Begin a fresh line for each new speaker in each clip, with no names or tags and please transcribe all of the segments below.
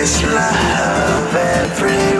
This love everywhere.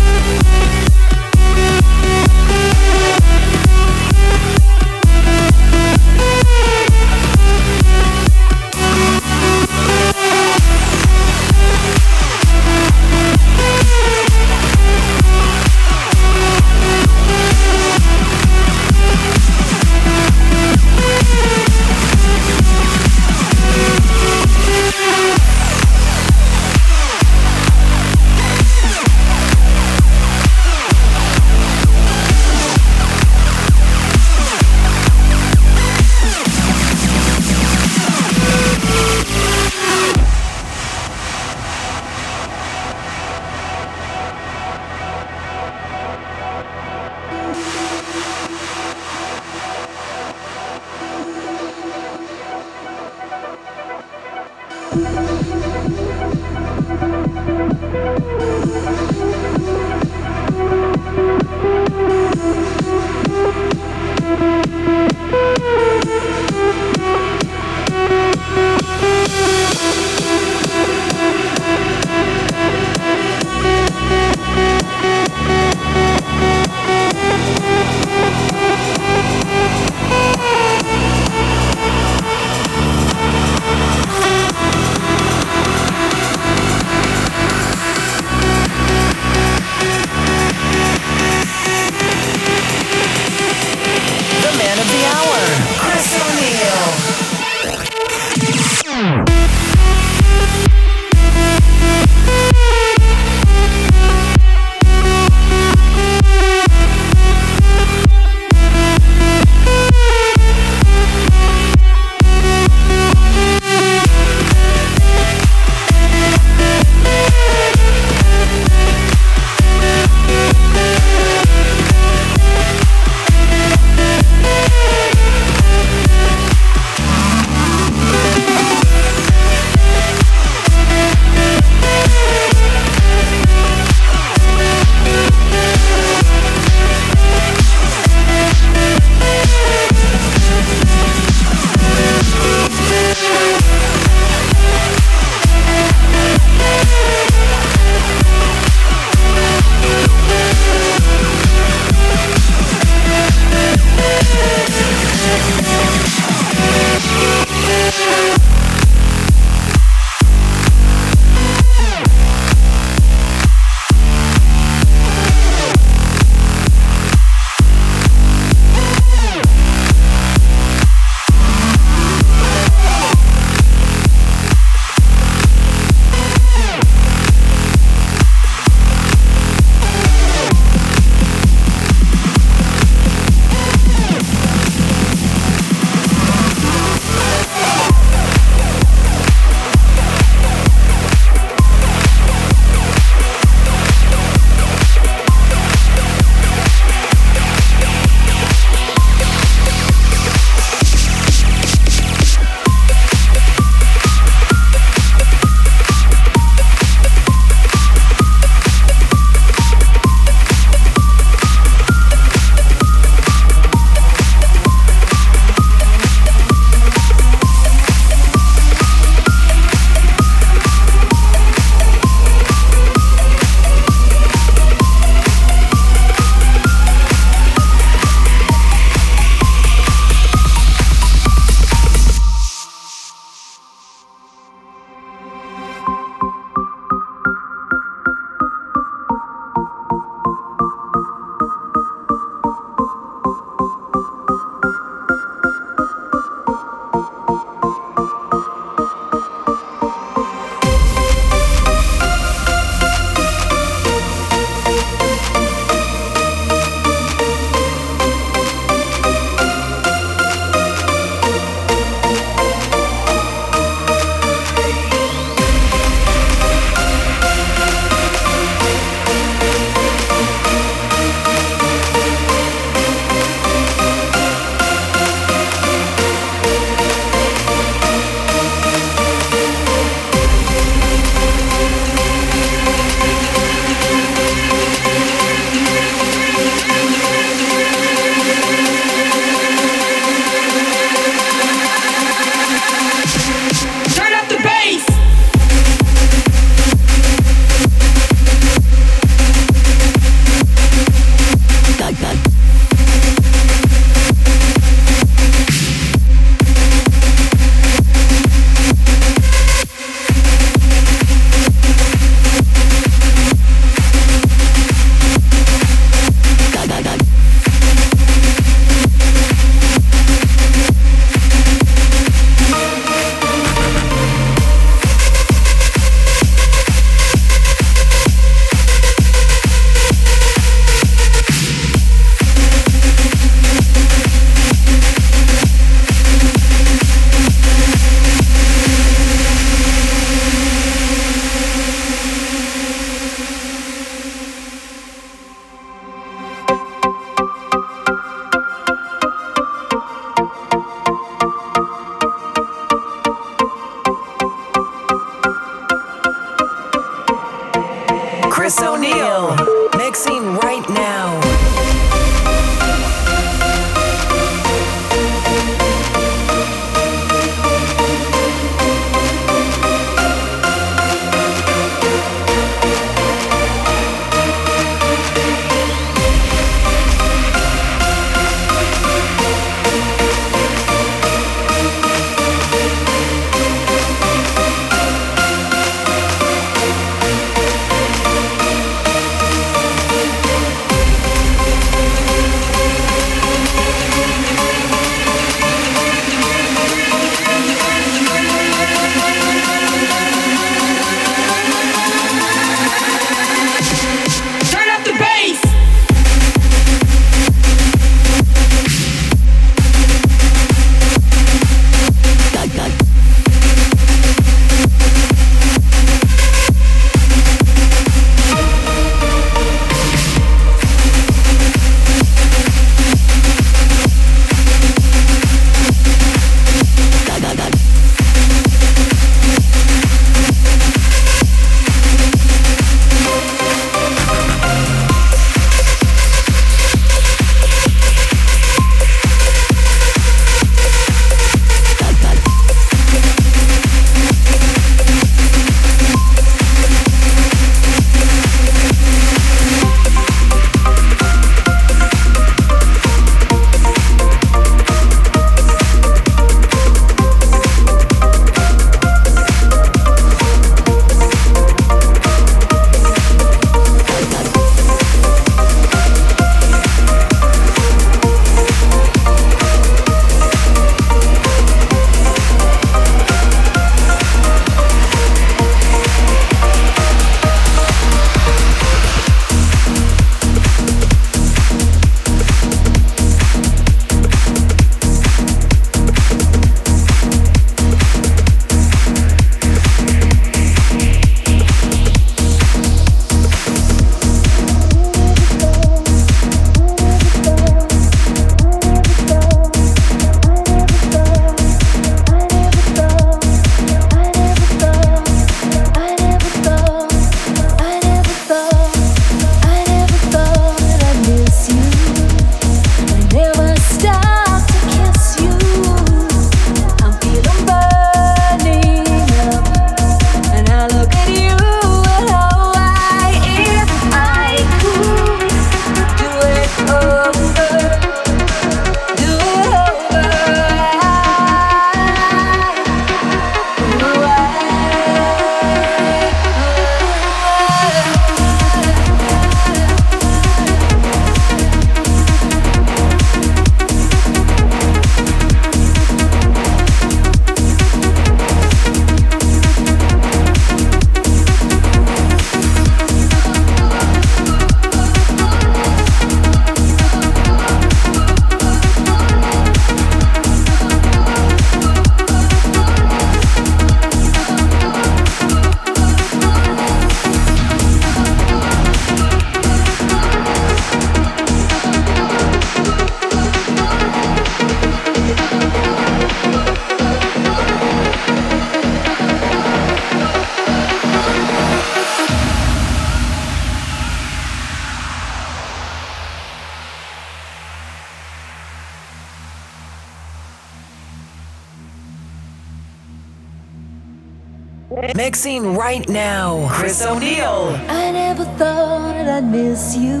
Right now, Kris O'Neil.
I never thought I'd miss you.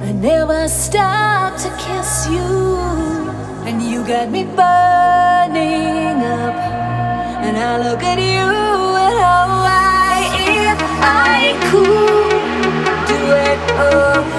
I never stopped to kiss you. And you got me burning up. And I look at you and how I, if I could do it over.